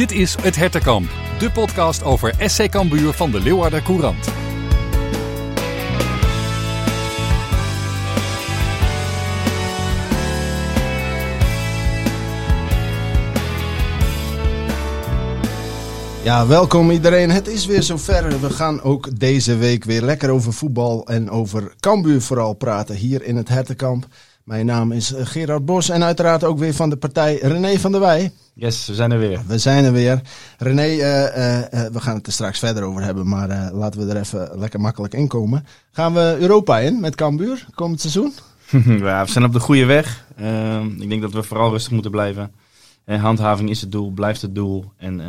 Dit is Het Hertenkamp, de podcast over SC Cambuur van de Leeuwarder Courant. Ja, welkom iedereen. Het is weer zover. We gaan ook deze week weer lekker over voetbal en over Cambuur vooral praten hier in het Hertenkamp. Mijn naam is eh, Gerard Bos en uiteraard ook weer van de partij René van der Wij. Yes, we zijn er weer. We zijn er weer. René, eh, eh, we gaan het er straks verder over hebben, maar laten we er even lekker makkelijk in komen. Gaan we Europa in met Cambuur komend seizoen? Ja, we zijn op de goede weg. Ehm, ik denk dat we vooral rustig moeten blijven. Handhaving is het doel, blijft het doel. En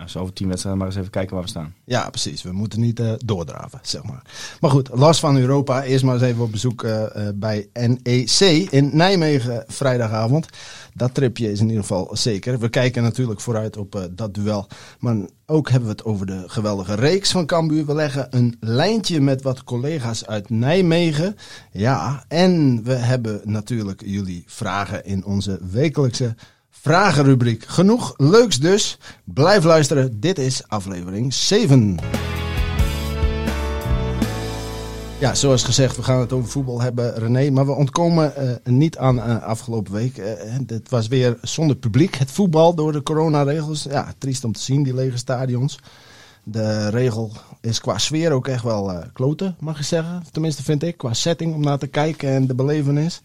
als we over tien wedstrijden maar eens even kijken waar we staan. Ja, precies. We moeten niet eh, doordraven, zeg maar. Maar goed, los van Europa. Eerst maar eens even op bezoek eh, eh, bij NEC in Nijmegen vrijdagavond. Dat tripje is in ieder geval zeker. We kijken natuurlijk vooruit op dat duel. Maar ook hebben we het over de geweldige reeks van Cambuur. We leggen een lijntje met wat collega's uit Nijmegen. Ja, en we hebben natuurlijk jullie vragen in onze wekelijkse vragenrubriek. Genoeg leuks dus. Blijf luisteren. Dit is aflevering 7. Ja, zoals gezegd, we gaan het over voetbal hebben, René. Maar we ontkomen eh, niet aan eh, afgelopen week. Het was weer zonder publiek, het voetbal door de coronaregels. Ja, triest om te zien, die lege stadions. De regel is qua sfeer ook echt wel kloten, mag je zeggen. Tenminste vind ik, qua setting om naar te kijken en de belevenis.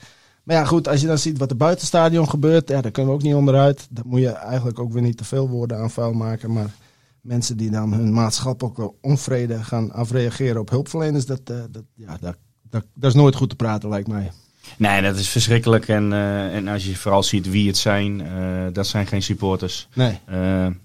Maar ja, goed, als je dan ziet wat er buitenstadion gebeurt, ja, daar kunnen we ook niet onderuit. Dat moet je eigenlijk ook weer niet te veel woorden aan vuil maken. Maar mensen die dan hun maatschappelijke onvrede gaan afreageren op hulpverleners, dat, eh, dat, ja, dat, dat, dat is nooit goed te praten, lijkt mij. Nee, dat is verschrikkelijk. En, eh, en als je vooral ziet wie het zijn, eh, dat zijn geen supporters. Nee.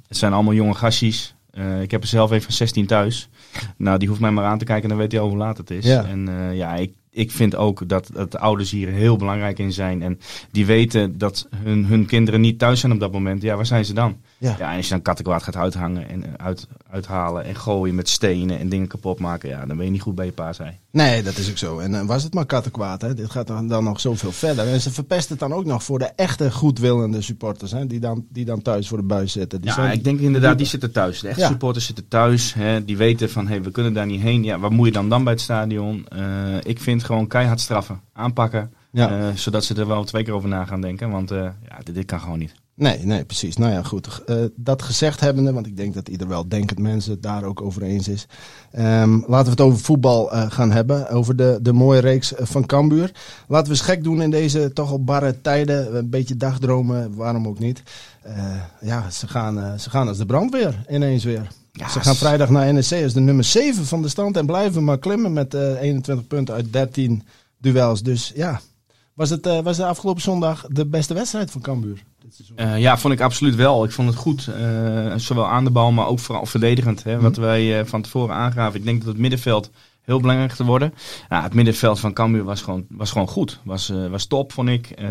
Het zijn allemaal jonge gastjes. Ik heb er zelf even van 16 thuis. Nou, die hoeft mij maar aan te kijken, dan weet hij al hoe laat het is. Ja. En ja, ik, ik vind ook dat, dat de ouders hier heel belangrijk in zijn. En die weten dat hun, hun kinderen niet thuis zijn op dat moment. Ja, waar zijn ze dan? Ja. Ja, en als je dan kattenkwaad gaat uithangen en eh, uit, uithalen en gooien met stenen en dingen kapot maken, ja, dan ben je niet goed bij je pa, zei. Nee, dat is ook zo. En eh, was het maar kattenkwaad, hè? Dit gaat dan, dan nog zoveel verder. En ze verpesten het dan ook nog voor de echte goedwillende supporters, hè? Die dan, die dan thuis voor de buis zitten. Die Ja, zijn- ik denk inderdaad, die zitten thuis. De echte Ja. supporters zitten thuis. Hè, die weten van, hey, we kunnen daar niet heen. Ja, wat moet je dan dan bij het stadion? Eh, ik vind gewoon keihard straffen. Aanpakken. Ja. eh, zodat ze er wel twee keer over na gaan denken. Want eh, ja, dit, dit kan gewoon niet. Nee, nee, precies. Nou ja, goed. Eh, dat gezegd hebbende, want ik denk dat ieder wel denkend mensen het daar ook over eens is. Ehm, laten we het over voetbal gaan hebben. Over de, de mooie reeks van Cambuur. Laten we eens gek doen in deze toch al barre tijden. Een beetje dagdromen, waarom ook niet. Ja, ze gaan, ze gaan als de brandweer ineens weer. Ja, ze gaan vrijdag naar NEC als de nummer 7 van de stand. En blijven maar klimmen met eh 21 punten uit 13 duels. Dus ja, was het eh, was de afgelopen zondag de beste wedstrijd van Cambuur? Eh, ja, vond ik absoluut wel. Ik vond het goed. eh, zowel aan de bal, maar ook vooral verdedigend. Hè, wat wij eh, van tevoren aangaven. Ik denk dat het middenveld heel belangrijk te worden. Ja, het middenveld van Cambuur was gewoon, was gewoon goed. Was, eh, was top, vond ik. Eh,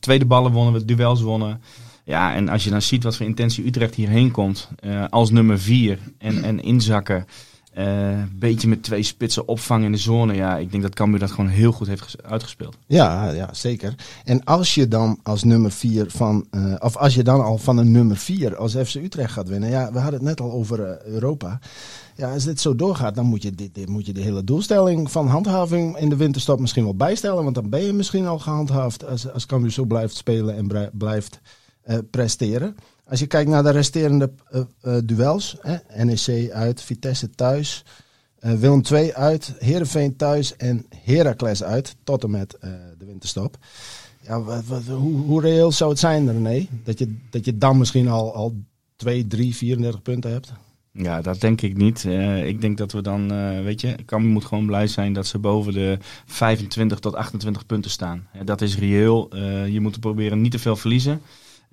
tweede ballen wonnen we, duels wonnen. Ja, en als je dan ziet wat voor intentie Utrecht hierheen komt. eh, als nummer vier en, en inzakken. Een beetje met twee spitsen opvangen in de zone. Ja, ik denk dat Cambuur dat gewoon heel goed heeft ges- uitgespeeld. Ja, ja, zeker. En als je dan als nummer 4 van, eh, of als je dan al van een nummer 4 als FC Utrecht gaat winnen. Ja, we hadden het net al over eh, Europa. Ja, als dit zo doorgaat, dan moet je, dit, moet je de hele doelstelling van handhaving in de winterstop misschien wel bijstellen. Want dan ben je misschien al gehandhaafd als, als Cambuur zo blijft spelen en blijft eh, presteren. Als je kijkt naar de resterende eh, eh, duels, NEC uit, Vitesse thuis, eh, Willem II uit, Heerenveen thuis en Heracles uit, tot en met eh, de winterstop. Ja, wat, hoe, reëel zou het zijn, René? Dat je, dat je dan misschien al, al 2, 3, 34 punten hebt? Ja, dat denk ik niet. Eh, ik denk dat we dan, eh, weet je, Cambuur moet gewoon blij zijn dat ze boven de 25 tot 28 punten staan. Eh, dat is reëel. Eh, je moet proberen niet te veel verliezen.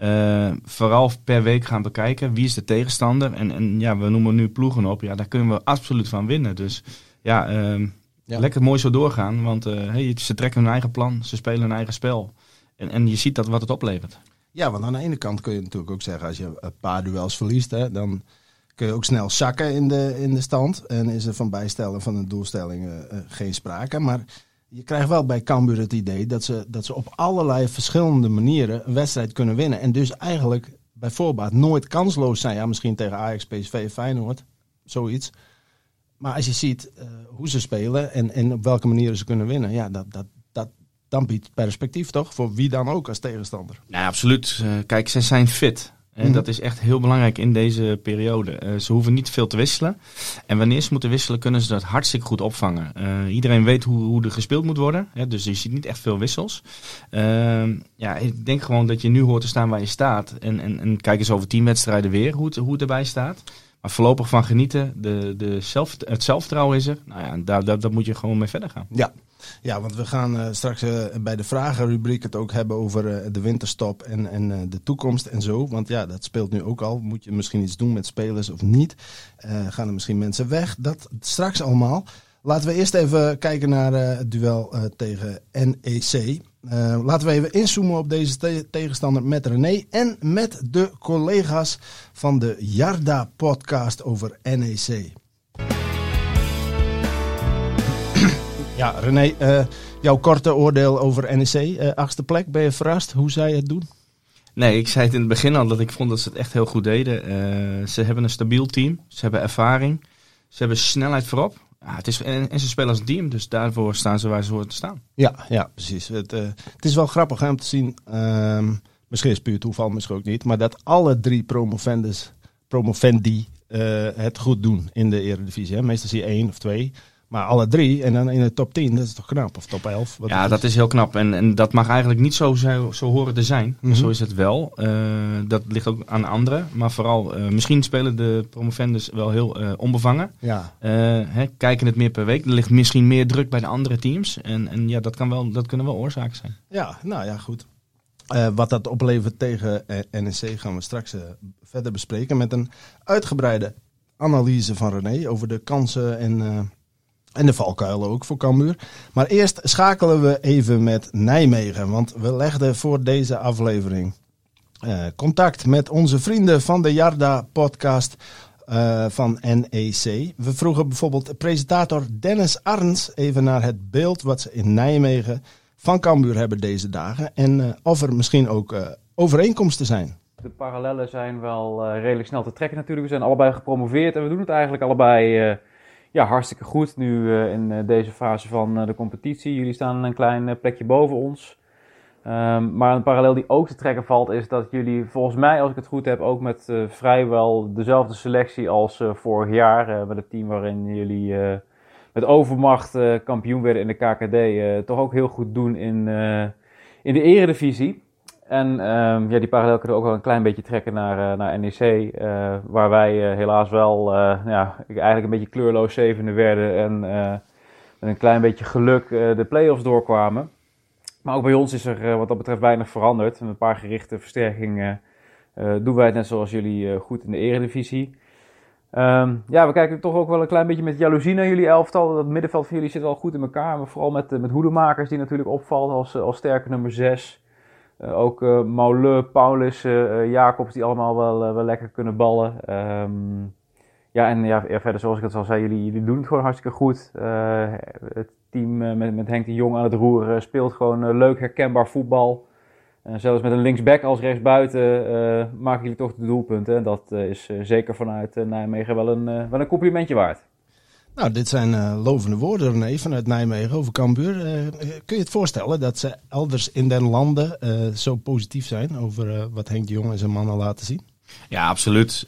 Eh, vooral per week gaan bekijken wie is de tegenstander. En, en ja, we noemen nu ploegen op. Ja, daar kunnen we absoluut van winnen. Dus ja, ehm, Ja. lekker mooi zo doorgaan. Want eh, hey, ze trekken hun eigen plan, ze spelen hun eigen spel. En, en je ziet dat wat het oplevert. Ja, want aan de ene kant kun je natuurlijk ook zeggen, als je een paar duels verliest, hè, dan kun je ook snel zakken in de, in de stand. En is er van bijstellen van de doelstellingen eh, geen sprake. Maar je krijgt wel bij Cambuur het idee dat ze, dat ze op allerlei verschillende manieren een wedstrijd kunnen winnen. En dus eigenlijk bij voorbaat nooit kansloos zijn. Ja, misschien tegen Ajax, PSV, Feyenoord, zoiets. Maar als je ziet uh, hoe ze spelen en, en op welke manieren ze kunnen winnen, ja, dat, dat, dat, dan biedt perspectief toch? Voor wie dan ook als tegenstander. Nou, absoluut. Uh, kijk, ze zijn fit. En dat is echt heel belangrijk in deze periode. Uh, ze hoeven niet veel te wisselen. En wanneer ze moeten wisselen, kunnen ze dat hartstikke goed opvangen. Uh, iedereen weet hoe, hoe er gespeeld moet worden. Hè, dus je ziet niet echt veel wissels. Uh, ja, ik denk gewoon dat je nu hoort te staan waar je staat. En, en, en kijk eens over tien wedstrijden weer hoe het, hoe het erbij staat. Maar voorlopig van genieten. De, de zelf, het zelfvertrouwen is er. Nou ja, daar, daar, daar moet je gewoon mee verder gaan. Ja, ja, want we gaan uh, straks uh, bij de vragenrubriek het ook hebben over uh, de winterstop en, en de toekomst en zo. Want ja, dat speelt nu ook al. Moet je misschien iets doen met spelers of niet? gaan er misschien mensen weg? Dat straks allemaal. Laten we eerst even kijken naar het duel tegen NEC. laten we even inzoomen op deze te tegenstander met René en met de collega's van de Jarda-podcast over NEC. Ja, René, jouw korte oordeel over NEC. Uh, achtste plek, ben je verrast hoe zij het doen? Nee, ik zei het in het begin al dat ik vond dat ze het echt heel goed deden. Ze hebben een stabiel team, ze hebben ervaring, ze hebben snelheid voorop. Ja, het is, en, en, ze spelen als team, dus daarvoor staan ze waar ze horen te staan. Ja, ja precies. Het, het is wel grappig hè, om te zien, ehm, misschien is het puur toeval, misschien ook niet, maar dat alle drie promovendes, promovendi het goed doen in de Eredivisie. Hè. Meestal zie je één of twee. Maar alle drie en dan in de top 10, dat is toch knap? Of top 11? Wat ja, dat is heel knap. En, en dat mag eigenlijk niet zo, zo, zo horen te zijn. Mm -hmm. Zo is het wel. Uh, dat ligt ook aan anderen. Maar vooral, uh, misschien spelen de promovendus wel heel uh, onbevangen. Ja. Hè, kijken het meer per week. Er ligt misschien meer druk bij de andere teams. En, en ja, dat, kan wel, dat kunnen wel oorzaken zijn. Ja, nou ja, goed. wat dat oplevert tegen NEC gaan we straks verder bespreken. Met een uitgebreide analyse van René over de kansen en en de valkuilen ook voor Cambuur. Maar eerst schakelen we even met Nijmegen. Want we legden voor deze aflevering uh, contact met onze vrienden van de Jarda-podcast uh, van NEC. We vroegen bijvoorbeeld presentator Dennis Arns even naar het beeld wat ze in Nijmegen van Cambuur hebben deze dagen. En uh, of er misschien ook overeenkomsten zijn. De parallellen zijn wel redelijk snel te trekken natuurlijk. We zijn allebei gepromoveerd en we doen het eigenlijk allebei ja, hartstikke goed nu uh, in uh, deze fase van uh, de competitie. Jullie staan een klein plekje boven ons. Um, maar een parallel die ook te trekken valt is dat jullie volgens mij, als ik het goed heb, ook met vrijwel dezelfde selectie als vorig jaar. met het team waarin jullie met overmacht kampioen werden in de KKD. toch ook heel goed doen in, in de eredivisie. En um, ja, die parallel kunnen we ook wel een klein beetje trekken naar, uh, naar NEC. Uh, waar wij uh, helaas wel ja, eigenlijk een beetje kleurloos zevende werden. En met een klein beetje geluk de play-offs doorkwamen. Maar ook bij ons is er wat dat betreft weinig veranderd. Met een paar gerichte versterkingen doen wij het net zoals jullie goed in de eredivisie. Um, ja, we kijken toch ook wel een klein beetje met jaloezie naar jullie elftal. Dat middenveld van jullie zit wel goed in elkaar. Maar vooral met, met hoedemakers die natuurlijk opvalt als, als sterke nummer 6. Uh, ook uh, Maule, Paulus, uh, Jacobs, die allemaal wel, wel lekker kunnen ballen. Um, ja, en ja, verder, zoals ik het al zei, jullie, jullie doen het gewoon hartstikke goed. het team met, met Henk de Jong aan het roer speelt gewoon leuk, herkenbaar voetbal. zelfs met een linksback als rechtsbuiten maken jullie toch de doelpunten. En dat is zeker vanuit Nijmegen wel een, wel een complimentje waard. Nou, dit zijn uh, lovende woorden, René, vanuit Nijmegen over Cambuur. Uh, kun je het voorstellen dat ze elders in den landen uh, zo positief zijn over wat Henk Jong en zijn mannen laten zien? Ja, absoluut.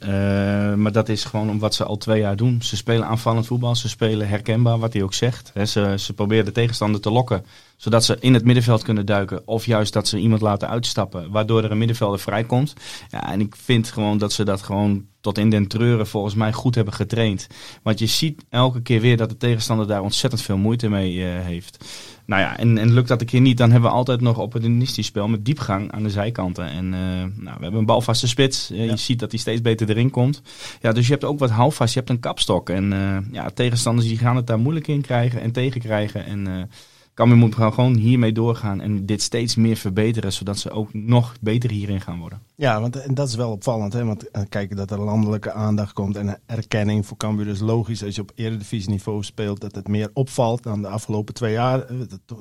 Maar dat is gewoon om wat ze al twee jaar doen. Ze spelen aanvallend voetbal, ze spelen herkenbaar, wat hij ook zegt. Ze, ze proberen de tegenstander te lokken, zodat ze in het middenveld kunnen duiken. Of juist dat ze iemand laten uitstappen, waardoor er een middenvelder vrijkomt. Ja, en ik vind gewoon dat ze dat gewoon tot in den treuren volgens mij goed hebben getraind. Want je ziet elke keer weer dat de tegenstander daar ontzettend veel moeite mee uh, heeft. Nou ja, en, en lukt dat een keer niet, dan hebben we altijd nog opportunistisch spel met diepgang aan de zijkanten. En uh, nou, we hebben een balvaste spits. Ja. Je ziet dat hij steeds beter erin komt. Ja, dus je hebt ook wat houvast, je hebt een kapstok. En ja, tegenstanders die gaan het daar moeilijk in krijgen en tegenkrijgen. En Cambuur moet gewoon hiermee doorgaan en dit steeds meer verbeteren, zodat ze ook nog beter hierin gaan worden. Ja, want en dat is wel opvallend, hè? want kijken dat er landelijke aandacht komt en erkenning voor Cambuur is logisch. Als je op eredivisieniveau speelt, dat het meer opvalt dan de afgelopen twee jaar.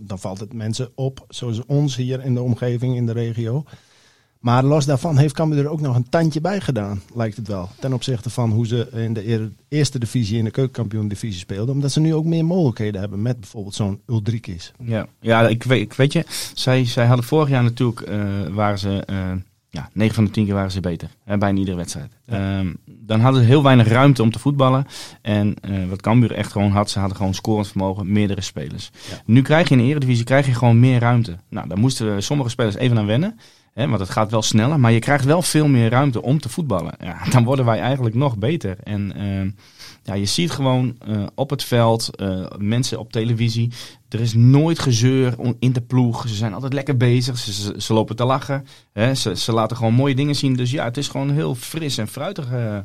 Dan valt het mensen op, zoals ons hier in de omgeving, in de regio. Maar los daarvan heeft Cambuur er ook nog een tandje bij gedaan, lijkt het wel. Ten opzichte van hoe ze in de eer- eerste divisie in de keukenkampioen divisie speelden. Omdat ze nu ook meer mogelijkheden hebben met bijvoorbeeld zo'n Ulrikis. Ja, ja ik, weet, ik weet je, zij, zij hadden vorig jaar natuurlijk, eh, waren ze, eh, ja, 9 van de 10 keer waren ze beter. Hè, bijna iedere wedstrijd. Ehm, dan hadden ze heel weinig ruimte om te voetballen. En eh, wat Cambuur echt gewoon had, ze hadden gewoon scorend vermogen, meerdere spelers. Ja. Nu krijg je in de eredivisie krijg je gewoon meer ruimte. Nou, daar moesten sommige spelers even aan wennen. Hè, want het gaat wel sneller, maar je krijgt wel veel meer ruimte om te voetballen. Ja, dan worden wij eigenlijk nog beter. En ehm, ja, je ziet gewoon eh, op het veld, eh, mensen op televisie. Er is nooit gezeur in de ploeg. Ze zijn altijd lekker bezig. Ze, ze, lopen te lachen. Hè? Ze, ze laten gewoon mooie dingen zien. Dus ja, het is gewoon heel fris en fruitig eh,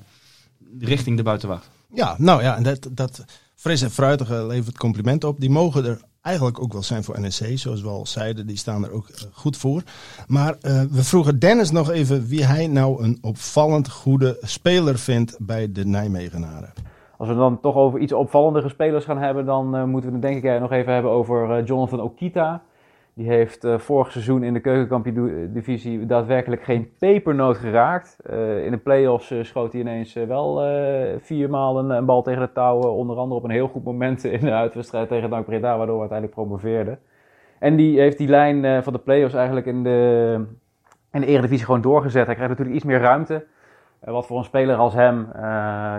richting de buitenwacht. Ja, nou ja, dat, dat fris en fruitige levert complimenten op. Die mogen er eigenlijk ook wel zijn voor NEC, zoals we al zeiden. Die staan er ook eh, goed voor. Maar eh, we vroegen Dennis nog even wie hij nou een opvallend goede speler vindt bij de Nijmegenaren. Als we dan toch over iets opvallendere spelers gaan hebben, dan eh, moeten we het denk ik nog even hebben over Jonathan Okita. Die heeft eh, vorig seizoen in de keukenkampioen-divisie daadwerkelijk geen pepernoot geraakt. Eh, in de play-offs eh, schoot hij ineens wel viermaal een, een bal tegen de touwen. Onder andere op een heel goed moment in de uitwedstrijd tegen Dank Breda, waardoor we uiteindelijk promoveerden. En die heeft die lijn van de play-offs eigenlijk in de, in de eredivisie gewoon doorgezet. Hij krijgt natuurlijk iets meer ruimte. Wat voor een speler als hem,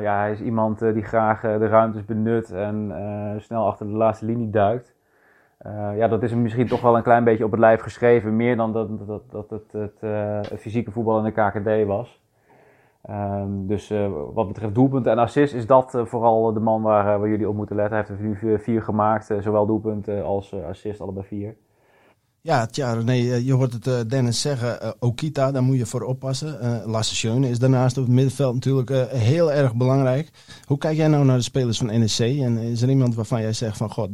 ja, hij is iemand die graag de ruimtes benut en snel achter de laatste linie duikt. Eh, ja, dat is hem misschien toch wel een klein beetje op het lijf geschreven. Meer dan dat, dat, dat het, eh, het fysieke voetbal in de KKD was. Ehm, dus eh, wat betreft doelpunten en assist is dat vooral de man waar, waar jullie op moeten letten. Hij heeft er nu vier, gemaakt, zowel doelpunten als assist, allebei vier. Ja, tja, nee, je hoort het Dennis zeggen. Okita, daar moet je voor oppassen. Eh Lasse is daarnaast op het middenveld natuurlijk heel erg belangrijk. Hoe kijk jij nou naar de spelers van NEC? En is er iemand waarvan jij zegt van, god,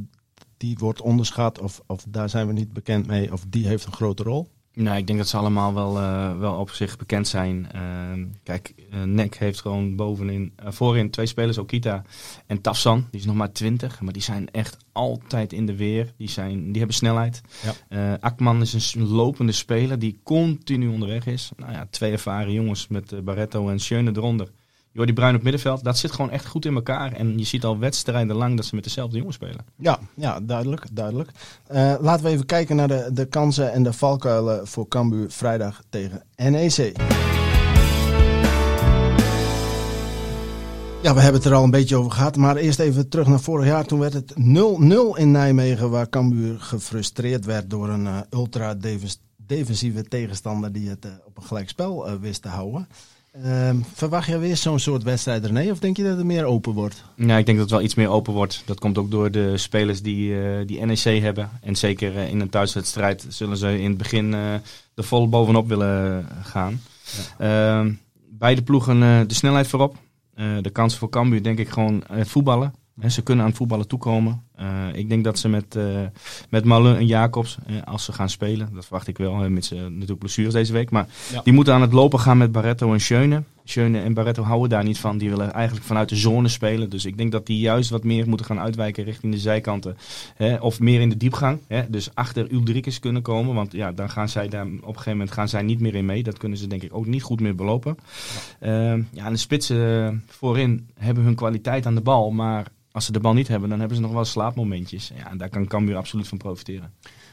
die wordt onderschat of, of daar zijn we niet bekend mee of die heeft een grote rol? Nou, ik denk dat ze allemaal wel, eh, wel op zich bekend zijn. Ehm, kijk, eh NEC heeft gewoon bovenin, eh, voorin twee spelers, Okita en Tafsan. Die is nog maar 20, maar die zijn echt altijd in de weer. Die, zijn, die hebben snelheid. Ja. Akman is een lopende speler die continu onderweg is. Nou ja, twee ervaren jongens met Barretto en Schöne eronder. Jordi Bruin op middenveld, dat zit gewoon echt goed in elkaar. En je ziet al wedstrijden lang dat ze met dezelfde jongens spelen. Ja, ja duidelijk. duidelijk. Eh, laten we even kijken naar de, de kansen en de valkuilen voor Cambuur vrijdag tegen NEC. Ja, we hebben het er al een beetje over gehad. Maar eerst even terug naar vorig jaar. Toen werd het 0-0 in Nijmegen. Waar Cambuur gefrustreerd werd door een eh, ultra defens- defensieve tegenstander. Die het eh, op een gelijkspel eh, wist te houden. Ehm, verwacht je weer zo'n soort wedstrijd René? Of denk je dat het meer open wordt? Ja, ik denk dat het wel iets meer open wordt. Dat komt ook door de spelers die, eh, die NEC hebben. En zeker eh, in een thuiswedstrijd zullen ze in het begin eh er vol bovenop willen gaan. Ehm, beide ploegen de snelheid voorop. De kansen voor Cambuur denk ik gewoon voetballen. Ze kunnen aan het voetballen toekomen. Eh, ik denk dat ze met, eh met Malin en Jacobs, eh, als ze gaan spelen, dat verwacht ik wel, met ze natuurlijk blessures deze week. Maar Ja. die moeten aan het lopen gaan met Barretto en Schöne. Schöne en Barretto houden daar niet van. Die willen eigenlijk vanuit de zone spelen. Dus ik denk dat die juist wat meer moeten gaan uitwijken richting de zijkanten. Hè, of meer in de diepgang. Hè, dus achter Uldrikes kunnen komen. Want ja, dan gaan zij daar op een gegeven moment gaan zij niet meer in mee. Dat kunnen ze denk ik ook niet goed meer belopen. Ehm, ja, en de spitsen voorin hebben hun kwaliteit aan de bal. Maar als ze de bal niet hebben, dan hebben ze nog wel slaapmomentjes. Ja, en daar kan Cambuur absoluut van profiteren.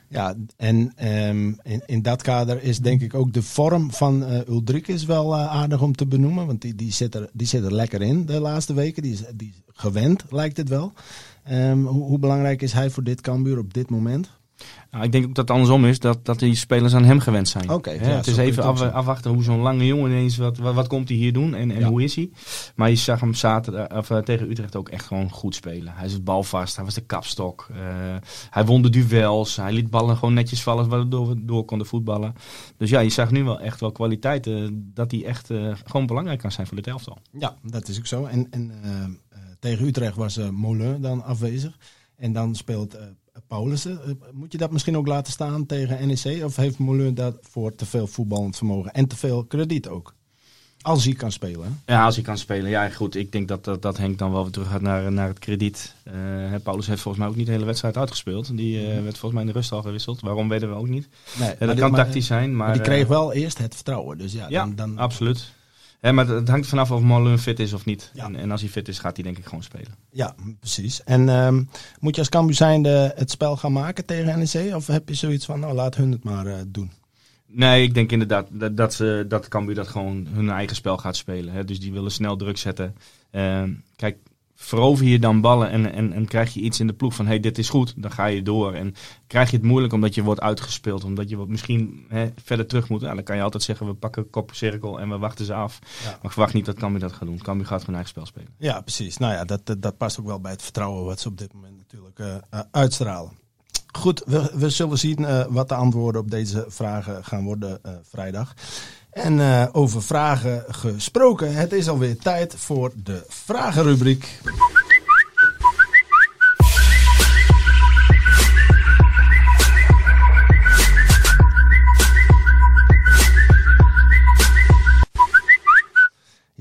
Ja, en ehm, in, in dat kader is denk ik ook de vorm van eh Ulrikes wel eh, aardig om te benoemen. Want die, die, zit er, die zit er lekker in de laatste weken. Die is, die is gewend, lijkt het wel. Ehm, hoe, hoe belangrijk is hij voor dit Cambuur op dit moment? Nou, ik denk ook dat het andersom is, dat, dat die spelers aan hem gewend zijn. Oké, ja, het is even af- afwachten hoe zo'n lange jongen ineens, wat, wat, wat komt hij hier doen en, en Ja. hoe is hij? Maar je zag hem zaterdag, of, eh, tegen Utrecht ook echt gewoon goed spelen. Hij is het bal vast, hij was de kapstok. eh, hij won de duels, hij liet ballen gewoon netjes vallen waardoor we door konden voetballen. Dus ja, je zag nu wel echt wel kwaliteiten dat hij echt eh, gewoon belangrijk kan zijn voor dit elftal. Ja, dat is ook zo. En, en eh, eh, tegen Utrecht was eh Molen dan afwezig. En dan speelt eh Paulussen. Eh, moet je dat misschien ook laten staan tegen NEC? Of heeft Molen daarvoor te veel voetballend vermogen en te veel krediet ook? Als hij kan spelen. Ja, als hij kan spelen. Ja, goed. Ik denk dat dat, dat Henk dan wel weer terug gaat naar, naar het krediet. Eh, Paulus heeft volgens mij ook niet de hele wedstrijd uitgespeeld. Die eh, werd volgens mij in de rust al gewisseld. Waarom weten we ook niet. Nee, dat kan maar- tactisch zijn, maar... Maar die kreeg wel eerst het vertrouwen. Dus ja, Ja, dan, dan, absoluut. Hè, maar het hangt vanaf of Malun fit is of niet. Ja. En, en als hij fit is, gaat hij denk ik gewoon spelen. Ja, precies. En ehm, moet je als Cambuur zijnde het spel gaan maken tegen NEC? Of heb je zoiets van, nou laat hun het maar eh, doen? Nee, ik denk inderdaad dat, dat, ze, dat Cambuur dat gewoon hun eigen spel gaat spelen. Hè. Dus die willen snel druk zetten. Ehm, kijk, verover je dan ballen en, en, en krijg je iets in de ploeg van... hey, dit is goed, dan ga je door. En krijg je het moeilijk omdat je wordt uitgespeeld. Omdat je wat misschien hè, verder terug moet. Ja, dan kan je altijd zeggen, we pakken kopcirkel en we wachten ze af. Ja. Maar verwacht niet dat Cambuur dat gaat doen. Cambuur gaat gewoon eigen spel spelen. Ja, precies. Nou ja, dat, dat, dat past ook wel bij het vertrouwen wat ze op dit moment natuurlijk eh, eh, uitstralen. Goed, we, we zullen zien eh, wat de antwoorden op deze vragen gaan worden vrijdag. En eh, over vragen gesproken, het is alweer tijd voor de vragenrubriek.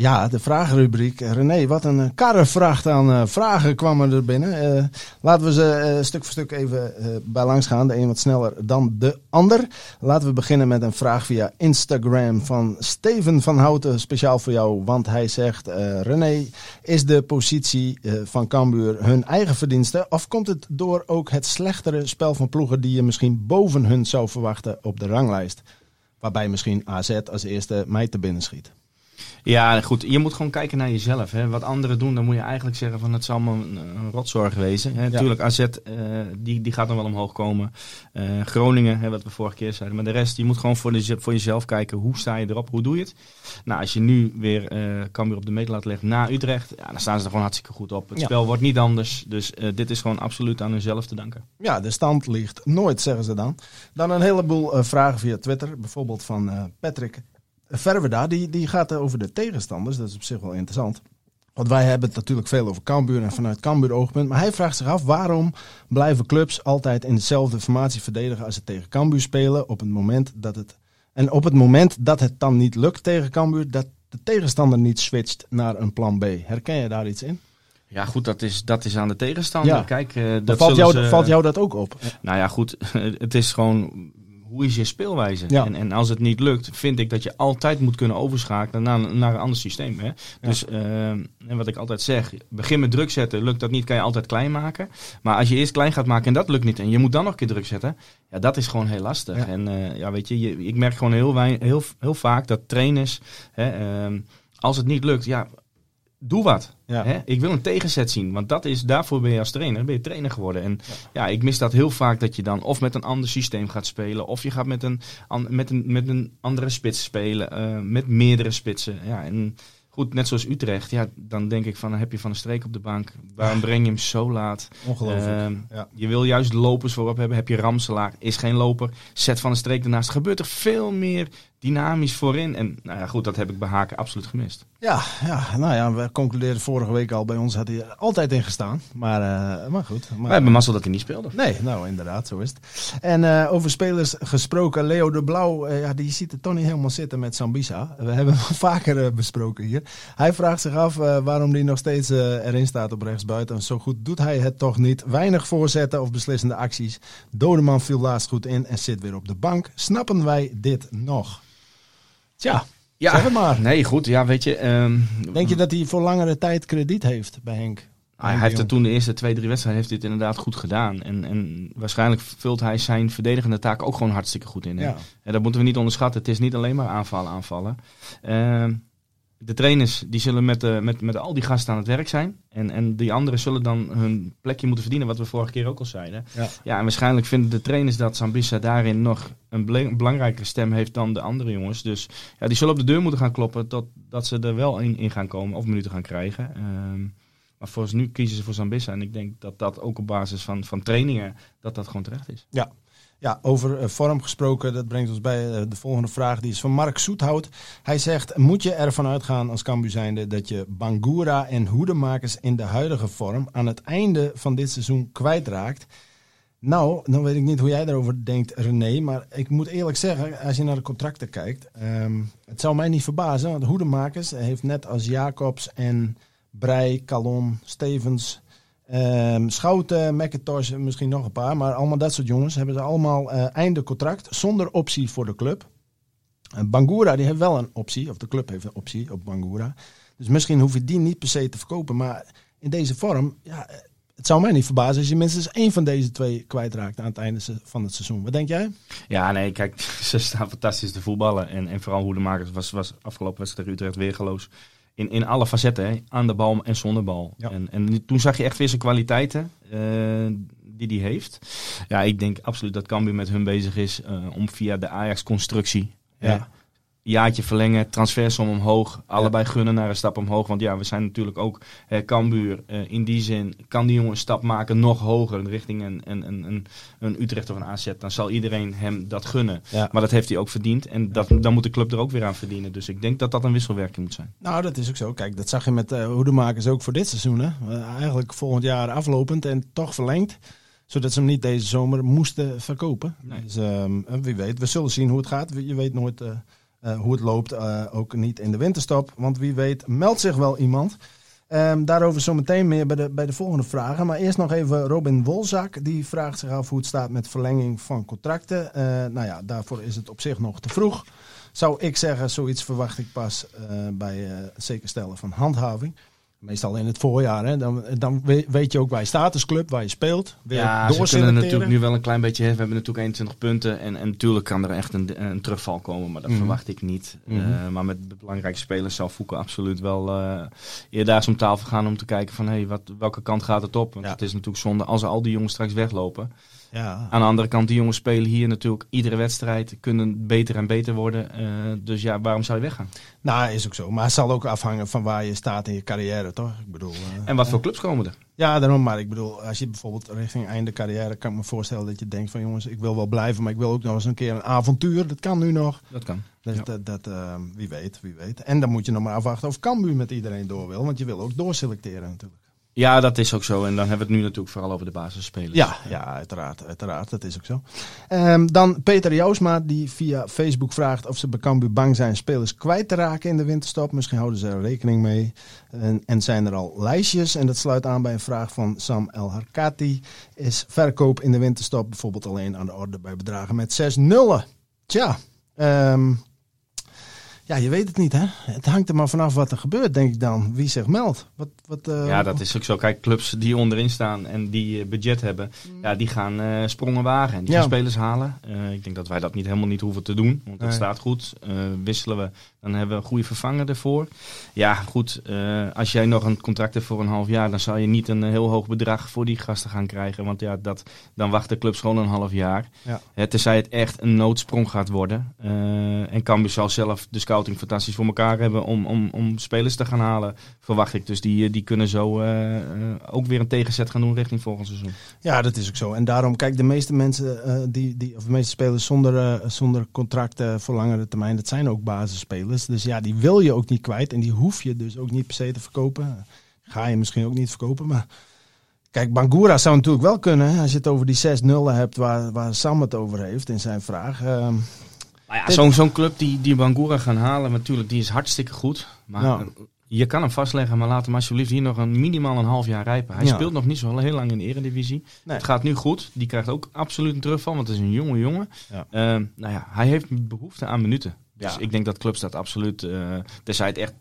Ja, de vragenrubriek. René, wat een eh, karrevracht aan eh, vragen kwamen er binnen. Eh, laten we ze stuk voor stuk even bij langs gaan. De een wat sneller dan de ander. Laten we beginnen met een vraag via Instagram van Steven van Houten. Speciaal voor jou, want hij zegt... René, is de positie van Cambuur hun eigen verdienste? Of komt het door ook het slechtere spel van ploegen... die je misschien boven hun zou verwachten op de ranglijst? Waarbij misschien AZ als eerste mij te binnen schiet. Ja, goed. Je moet gewoon kijken naar jezelf. Hè. Wat anderen doen, dan moet je eigenlijk zeggen van het zal me een, een rotzorg wezen. Hè. Natuurlijk, AZ, eh, die, die gaat dan wel omhoog komen. Eh, Groningen, hè, wat we vorige keer zeiden. Maar de rest, je moet gewoon voor, de, voor jezelf kijken. Hoe sta je erop? Hoe doe je het? Nou, als je nu weer eh Cambuur op de meter laat leggen na Utrecht, ja, dan staan ze er gewoon hartstikke goed op. Het Ja. spel wordt niet anders. Dus dit is gewoon absoluut aan hunzelf te danken. Ja, de stand ligt nooit, zeggen ze dan. Dan een heleboel vragen via Twitter. Bijvoorbeeld van Patrick Verweda. Die, die gaat eh, over de tegenstanders. Dat is op zich wel interessant. Want wij hebben het natuurlijk veel over Cambuur en vanuit Cambuur oogpunt. Maar hij vraagt zich af waarom blijven clubs altijd in dezelfde formatie verdedigen als ze tegen Cambuur spelen. Op het moment dat het, en op het moment dat het dan niet lukt tegen Cambuur, dat de tegenstander niet switcht naar een plan B. Herken je daar iets in? Ja, goed, dat is, dat is aan de tegenstander. Ja. Kijk, eh, Dat valt, jou, ze- valt jou dat ook op? Nou ja, goed. Het is gewoon. Hoe is je speelwijze? Ja. En, en als het niet lukt, vind ik dat je altijd moet kunnen overschakelen naar, naar een ander systeem. Hè? Dus eh, en wat ik altijd zeg, begin met druk zetten. Lukt dat niet, kan je altijd klein maken. Maar als je eerst klein gaat maken en dat lukt niet en je moet dan nog een keer druk zetten. Ja, dat is gewoon heel lastig. Ja. En eh, ja, weet je, je, ik merk gewoon heel, wei- heel, heel vaak dat trainers, hè, ehm, als het niet lukt, ja, doe wat. Ja. Hè? Ik wil een tegenzet zien, want dat is, daarvoor ben je als trainer, ben je trainer geworden. En ja. ik mis dat heel vaak dat je dan of met een ander systeem gaat spelen, of je gaat met een, an- met een, met een andere spits spelen, eh, met meerdere spitsen. Ja, en goed, net zoals Utrecht, ja, dan denk ik van, dan heb je van een streek op de bank. Waarom breng je hem zo laat? Ongelooflijk. Ehm, Ja. Je wil juist lopers voorop hebben. Heb je Ramselaar, is geen loper. Zet van een streek ernaast. Gebeurt er veel meer dynamisch voorin. En nou ja, goed, dat heb ik bij Haken absoluut gemist. Ja, ja, nou ja, we concludeerden vorige week al. Bij ons had hij altijd in gestaan. Maar, eh, maar goed. Maar, Wij hebben mazzel dat hij niet speelde. Nee, nou inderdaad, zo is het. En eh, over spelers gesproken, Leo de Blauw, eh, ja, die ziet er toch niet helemaal zitten met Sambisa. We hebben hem vaker besproken hier. Hij vraagt zich af waarom hij nog steeds erin staat op rechtsbuiten. Zo goed doet hij het toch niet. Weinig voorzetten of beslissende acties. Dodeman viel laatst goed in en zit weer op de bank. Snappen wij dit nog? Tja, zeg het maar. Nee, goed. Ja, weet je. ehm, Denk je dat hij voor langere tijd krediet heeft bij Henk? hij heeft het toen de eerste twee, drie wedstrijden heeft het inderdaad goed gedaan. En, en waarschijnlijk vult hij zijn verdedigende taak ook gewoon hartstikke goed in. Ja. En dat moeten we niet onderschatten. Het is niet alleen maar aanvallen, aanvallen. Ehm, de trainers die zullen met, eh, met, met al die gasten aan het werk zijn. En, en die anderen zullen dan hun plekje moeten verdienen, wat we vorige keer ook al zeiden. Ja. Ja, en waarschijnlijk vinden de trainers dat Sambisa daarin nog een belangrijkere stem heeft dan de andere jongens. Dus ja, die zullen op de deur moeten gaan kloppen tot, dat ze er wel in, in gaan komen of minuten gaan krijgen. Ehm, maar volgens nu kiezen ze voor Zambissa. En ik denk dat dat ook op basis van, van trainingen, dat dat gewoon terecht is. Ja. Ja, over eh, vorm gesproken, dat brengt ons bij eh, de volgende vraag. Die is van Mark Soethout. Hij zegt, moet je ervan uitgaan als Cambuur zijnde dat je Bangura en Hoedemakers in de huidige vorm aan het einde van dit seizoen kwijtraakt? Nou, dan weet ik niet hoe jij daarover denkt, René. Maar ik moet eerlijk zeggen, als je naar de contracten kijkt. ehm, het zou mij niet verbazen. Want Hoedemakers heeft net als Jacobs en Brei, Calon, Stevens, ehm, Schouten, McIntosh en misschien nog een paar. Maar allemaal dat soort jongens hebben ze allemaal eh, einde contract zonder optie voor de club. En Bangura die heeft wel een optie, of de club heeft een optie op Bangura. Dus misschien hoef je die niet per se te verkopen. Maar in deze vorm, ja, eh, het zou mij niet verbazen als je minstens één van deze twee kwijtraakt aan het einde van het seizoen. Wat denk jij? Ja, nee, kijk, ze staan fantastisch te voetballen. En, en vooral hoe de makers was, was afgelopen wedstrijd Utrecht weergeloos. In, in alle facetten, hè? aan de bal en zonder bal. Ja. En, en toen zag je echt weer zijn kwaliteiten eh, die hij heeft. Ja, ik denk absoluut dat Cambuur met hun bezig is eh, om via de Ajax-constructie... Ja. Jaartje verlengen, transfersom omhoog, allebei gunnen naar een stap omhoog. Want ja, we zijn natuurlijk ook eh, Cambuur. eh, in die zin kan die jongen een stap maken nog hoger richting een, een, een, een, een Utrecht of een AZ. Dan zal iedereen hem dat gunnen. Ja. Maar dat heeft hij ook verdiend. En dat, dan moet de club er ook weer aan verdienen. Dus ik denk dat dat een wisselwerking moet zijn. Nou, dat is ook zo. Kijk, dat zag je met eh hoedemakers ook voor dit seizoen. Hè? Eh, eigenlijk volgend jaar aflopend en toch verlengd. Zodat ze hem niet deze zomer moesten verkopen. Nee. Dus ehm, wie weet, we zullen zien hoe het gaat. Je weet nooit eh, hoe het loopt. eh, ook niet in de winterstop. Want wie weet meldt zich wel iemand. Ehm, daarover zometeen meer bij de, bij de volgende vragen. Maar eerst nog even Robin Wolzak. Die vraagt zich af hoe het staat met verlenging van contracten. Eh, nou ja, daarvoor is het op zich nog te vroeg. Zou ik zeggen, zoiets verwacht ik pas bij het zeker stellen van handhaving. Meestal in het voorjaar. Hè? Dan, dan we- weet je ook waar je staat als club, waar je speelt. Weer Ja, ze kunnen natuurlijk nu wel een klein beetje. We hebben natuurlijk 21 punten. En, en natuurlijk kan er echt een, een terugval komen. Maar dat Mhm. verwacht ik niet. Mhm. Eh, maar met de belangrijke spelers zal Foucault absoluut wel eh eerdaags om tafel gaan. Om te kijken van hey, wat, welke kant gaat het op. Want Ja. het is natuurlijk zonde als al die jongens straks weglopen. Ja. Aan de andere kant, die jongens spelen hier natuurlijk iedere wedstrijd. Kunnen beter en beter worden. Eh, dus ja, waarom zou je weggaan? Nou, is ook zo. Maar het zal ook afhangen van waar je staat in je carrière, toch? Ik bedoel, eh, En wat voor clubs komen er? Ja, daarom. Maar ik bedoel, als je bijvoorbeeld richting einde carrière... kan ik me voorstellen dat je denkt van... jongens, ik wil wel blijven, maar ik wil ook nog eens een keer een avontuur. Dat kan nu nog. Dat kan. Dus Ja. dat, dat eh, wie weet, wie weet. En dan moet je nog maar afwachten of Cambuur met iedereen door wil. Want je wil ook doorselecteren natuurlijk. Ja, dat is ook zo. En dan hebben we het nu natuurlijk vooral over de basisspelers. Ja, ja uiteraard, uiteraard. Dat is ook zo. Ehm, dan Peter Jousma, die via Facebook vraagt of ze bij Cambuur bang zijn spelers kwijt te raken in de winterstop. Misschien houden ze er rekening mee. En, en zijn er al lijstjes? En dat sluit aan bij een vraag van Sam El Harkati. Is verkoop in de winterstop bijvoorbeeld alleen aan de orde bij bedragen met 6 nullen? Tja, ehm, ja, je weet het niet hè. Het hangt er maar vanaf wat er gebeurt, denk ik dan. Wie zich meldt. Wat, wat, eh, Ja, dat is ook zo. Kijk, clubs die onderin staan en die eh, budget hebben, ja, die gaan eh, sprongen wagen en die Ja. gaan spelers halen. Ik denk dat wij dat niet helemaal niet hoeven te doen, want het Nee. staat goed. Wisselen we, dan hebben we een goede vervanger ervoor. Ja, goed, eh, als jij nog een contract hebt voor een half jaar, dan zal je niet een eh, heel hoog bedrag voor die gasten gaan krijgen, want ja, dat, dan wachten clubs gewoon een half jaar. Ja. Tenzij het echt een noodsprong gaat worden. Eh, en Cambuur zal zelf de scouting fantastisch voor elkaar hebben om, om, om spelers te gaan halen, verwacht ik. Dus die, die kunnen zo ook weer een tegenzet gaan doen richting volgend seizoen. Ja, dat is ook zo. En daarom, kijk, de meeste mensen, die, die, of de meeste spelers zonder, zonder contracten voor langere termijn, dat zijn ook basisspelers. Dus ja, die wil je ook niet kwijt en die hoef je dus ook niet per se te verkopen. Ga je misschien ook niet verkopen, maar... Kijk, Bangura zou natuurlijk wel kunnen, als je het over die 6 nullen hebt waar, waar Sam het over heeft in zijn vraag. Ehm, Nou ja, zo'n zo'n club die, die Bangura gaan halen, natuurlijk, die is hartstikke goed. Maar Ja. eh, je kan hem vastleggen, maar laat hem alsjeblieft hier nog een minimaal een half jaar rijpen. Hij Ja. speelt nog niet zo heel lang in de eredivisie. Nee. Het gaat nu goed. Die krijgt ook absoluut een terugval, want het is een jonge jongen. Ja. Ehm, nou ja, hij heeft behoefte aan minuten. Dus ik denk dat clubs dat absoluut, tenzij het echt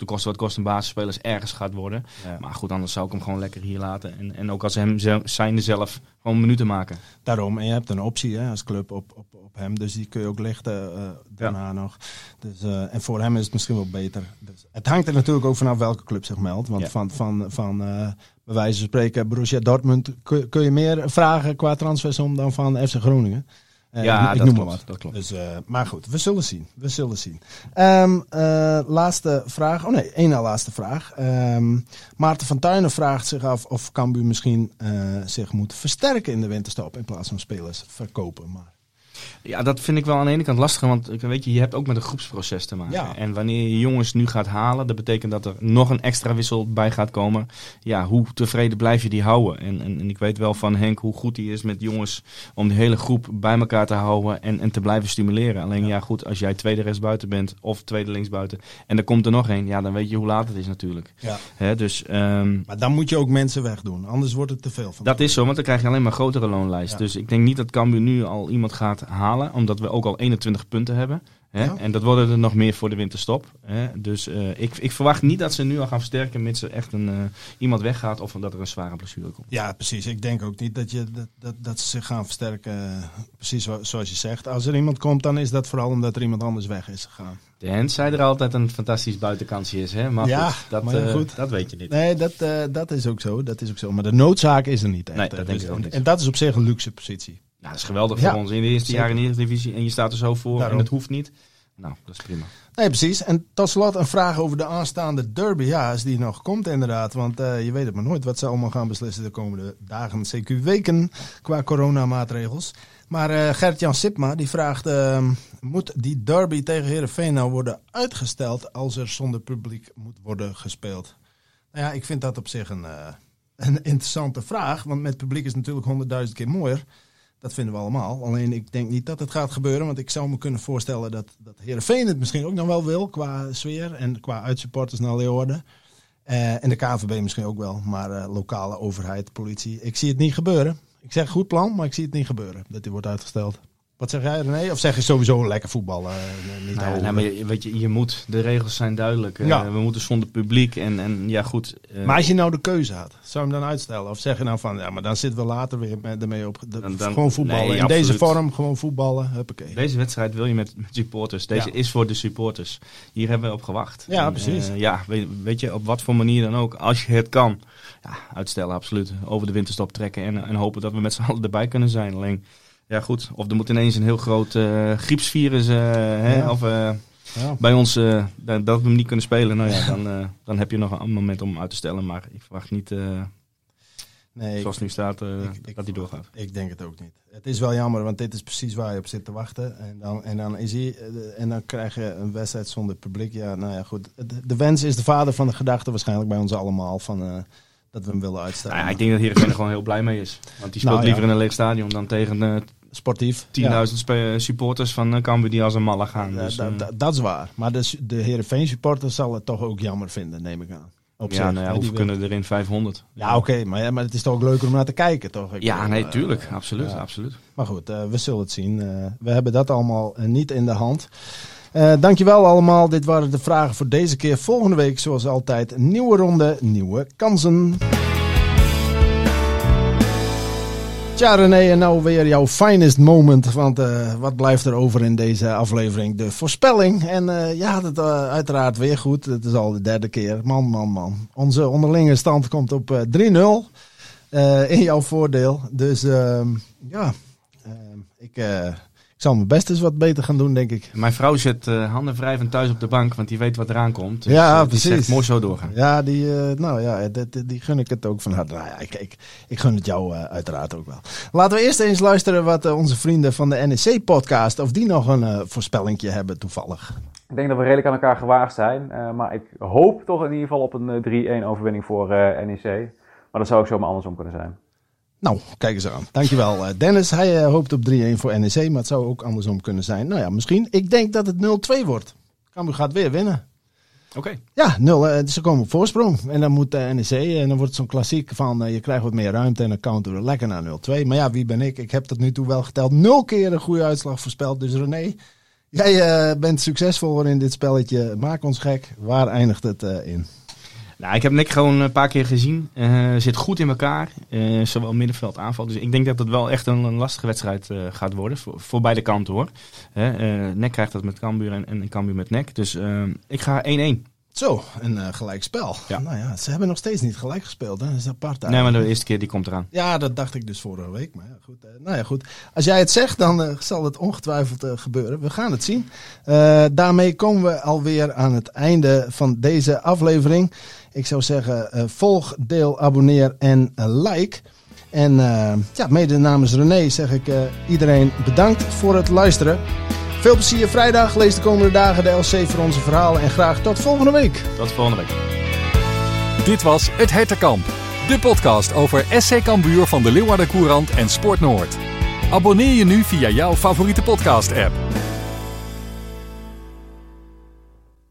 de kosten wat kost een basisspelers ergens gaat worden. Ja. Maar goed, anders zou ik hem gewoon lekker hier laten. En, en ook als hem zijnde zelf gewoon minuten maken. Daarom, en je hebt een optie hè, als club op, op, op hem, dus die kun je ook lichten eh, daarna nog. Dus, eh, en voor hem is het misschien wel beter. Dus, het hangt er natuurlijk ook vanaf welke club zich meldt. Want Ja. van, van, van eh, bij wijze van spreken, Borussia Dortmund kun, kun je meer vragen qua transfersom dan van FC Groningen. Eh, ja, ik, dat noem klopt. maar wat. Dat klopt. Dus, eh, maar goed, we zullen zien. We zullen zien. Ehm, eh, laatste vraag. Oh nee, één na laatste vraag. Ehm, Maarten van Tuinen vraagt zich af of Cambuur misschien zich moet versterken in de winterstop in plaats van spelers verkopen. Maar Ja, dat vind ik wel aan de ene kant lastig, want ik- weet je, je hebt ook met een groepsproces te maken. Ja. En wanneer je jongens nu gaat halen, dat betekent dat er nog een extra wissel bij gaat komen. Ja, hoe tevreden blijf je die houden? En, en, en ik weet wel van Henk hoe goed hij is met jongens om die hele groep bij elkaar te houden en, en te blijven stimuleren. Alleen ja. goed, als jij tweede rechtsbuiten bent of tweede linksbuiten en er komt er nog één, ja, dan weet je hoe laat het is natuurlijk. Ja. Hè, dus ehm, Maar dan moet je ook mensen wegdoen, anders wordt het te veel van. dat is zo, want dan krijg je alleen maar een grotere loonlijst. Ja. Dus ik denk niet dat Cambuur nu al iemand gaat halen, omdat we ook al 21 punten hebben. Hè? Ja. En dat worden er nog meer voor de winterstop. Hè? Dus eh, ik, ik verwacht niet dat ze nu al gaan versterken, mits er echt een, eh, iemand weggaat of dat er een zware blessure komt. Ja, precies. Ik denk ook niet dat, je, dat, dat, dat ze zich gaan versterken. eh, Precies zoals je zegt. Als er iemand komt, dan is dat vooral omdat er iemand anders weg is gegaan. De Hens zei er altijd een fantastisch buitenkansje is. Hè? Maar Ja, goed, dat, maar ja, goed. dat weet je niet. Nee, dat, dat is ook zo. Dat is ook zo. Maar de noodzaak is er niet echt. Nee, dat denk ik ook niet. en dat is op zich een luxe positie. Nou, dat is geweldig Ja, voor ons in de eerste zeker. jaar in de eerste divisie. En je staat er zo voor Daarom. en het hoeft niet. Nou, dat is prima. Nee, precies. En tot slot een vraag over de aanstaande derby. Ja, als die nog komt inderdaad. Want eh, je weet het maar nooit wat ze allemaal gaan beslissen de komende dagen, CQ weken, qua coronamaatregels. Maar eh Gert-Jan Sipma die vraagt, ehm, moet die derby tegen Heerenveen nou worden uitgesteld als er zonder publiek moet worden gespeeld? Nou ja, ik vind dat op zich een, eh, een interessante vraag. Want met publiek is het natuurlijk honderdduizend keer mooier. Dat vinden we allemaal. Alleen ik denk niet dat het gaat gebeuren. Want ik zou me kunnen voorstellen dat, dat Heerenveen het misschien ook nog wel wil. Qua sfeer en qua uitsupporters naar Leeuwarden. Eh, en de KNVB misschien ook wel. Maar eh, lokale overheid, politie. Ik zie het niet gebeuren. Ik zeg goed plan, maar ik zie het niet gebeuren. Dat die wordt uitgesteld. Wat zeg jij René? Of zeg je sowieso lekker voetballen? eh, niet Nou, ja, nee, maar je, weet je, je moet, de regels zijn duidelijk. Eh, we moeten zonder publiek en, en ja goed. eh, Maar als je nou de keuze had, zou je hem dan uitstellen? Of zeg je nou van, ja, maar dan zitten we later weer met, ermee op. de- Dan- dan- gewoon voetballen. nee, In deze vorm, gewoon voetballen. Huppakee. Deze wedstrijd wil je met, met supporters. Deze Ja. is voor de supporters. Hier hebben we op gewacht. Ja, En, precies. ja, weet, weet je, op wat voor manier dan ook. Als je het kan, ja, uitstellen absoluut. Over de winterstop trekken en, en hopen dat we met z'n allen erbij kunnen zijn. Alleen, ja goed. Of er moet ineens een heel groot eh, griepsvirus eh, hè, of, eh, Ja. bij ons dat, dat we hem niet kunnen spelen. Nou ja, dan, dan heb je nog een moment om hem uit te stellen. Maar ik verwacht niet, Nee, zoals het nu staat, ik- ik- dat hij doorgaat. Ik denk het ook niet. Het is wel jammer, want dit is precies waar je op zit te wachten. En dan, en dan, is hij, en dan krijg je een wedstrijd zonder publiek. Ja, nou ja, goed. De, de wens is de vader van de gedachte waarschijnlijk bij ons allemaal. Van, dat we hem willen uitstellen. Nou ja, ik denk dat Heerenveen er gewoon heel blij mee is. Want die speelt Nou, ja. liever in een leeg stadion dan tegen Sportief. 10.000 spe- supporters van uh, Cambuur die als een malle gaan. Dus, da- eh, da- dat is waar. Maar de, de Heerenveen supporters zal het toch ook jammer vinden, neem ik aan. Op ja, nou ja, kunnen er in 500? Ja, oké, maar, ja, maar het is toch ook leuker om naar te kijken, toch? Ik Ja, nee, eh, tuurlijk. absoluut, ja. absoluut. Maar goed, eh, we zullen het zien. Eh, we hebben dat allemaal eh, niet in de hand. Eh dankjewel allemaal. Dit waren de vragen voor deze keer. Volgende week, zoals altijd, nieuwe ronde, nieuwe kansen. Tja René, en nou weer jouw finest moment. Want eh, wat blijft er over in deze aflevering? De voorspelling. En eh ja, dat uh, uiteraard weer goed. Het is al de derde keer. Man, man, man. Onze onderlinge stand komt op uh, 3-0. Uh, in jouw voordeel. Dus uh, ja, uh, uh, ik zal mijn best eens wat beter gaan doen, denk ik. Mijn vrouw zit uh, handen wrijvend thuis op de bank, want die weet wat eraan komt. Dus, ja, uh, precies. Zegt, mooi zo doorgaan. Ja, die, uh, nou ja, die, die gun ik het ook van harte. Nou ja, ik, ik, ik gun het jou uh, uiteraard ook wel. Laten we eerst eens luisteren wat uh, onze vrienden van de NEC-podcast, of die nog een uh, voorspellingje hebben toevallig. Ik denk dat we redelijk aan elkaar gewaagd zijn. Uh, maar ik hoop toch in ieder geval op een 3-1 overwinning voor uh, NEC. Maar dat zou ook zomaar andersom kunnen zijn. Nou, kijk eens aan. Dankjewel uh, Dennis. Hij uh, hoopt op 3-1 voor NEC, maar het zou ook andersom kunnen zijn. Nou ja, misschien. Ik denk dat het 0-2 wordt. Cambuur gaat weer winnen. Oké. Okay. Ja, 0, uh, ze komen op voorsprong. En dan moet NEC, en dan wordt het zo'n klassiek van je krijgt wat meer ruimte en dan counteren we lekker naar 0-2. Maar ja, wie ben ik? Ik heb tot nu toe wel geteld. Nul keer een goede uitslag voorspeld. Dus René, jij bent succesvol in dit spelletje. Maak ons gek. Waar eindigt het in? Nou, ik heb Nick gewoon een paar keer gezien. Uh, zit goed in elkaar. Uh, zowel middenveld, aanval. Dus ik denk dat het wel echt een, een lastige wedstrijd uh, gaat worden. Voor, voor beide kanten hoor. Nek krijgt dat met Cambuur en, en Cambuur met Nek. Dus ik ga 1-1. Zo, een uh, gelijk spel. Ja. Nou ja, ze hebben nog steeds niet gelijk gespeeld. Hè? Dat is apart. Nee, maar de eerste keer die komt eraan. Ja, dat dacht ik dus vorige week. Maar ja, goed. Uh, nou ja, goed. Als jij het zegt, dan uh, zal het ongetwijfeld gebeuren. We gaan het zien. Daarmee komen we alweer aan het einde van deze aflevering. Ik zou zeggen, volg, deel, abonneer en like. En ja, mede namens René zeg ik iedereen bedankt voor het luisteren. Veel plezier vrijdag. Lees de komende dagen de LC voor onze verhalen. En graag tot volgende week. Tot volgende week. Dit was Het Hertenkamp. De podcast over SC Cambuur van de Leeuwarden Courant en Sport Noord. Abonneer je nu via jouw favoriete podcast app.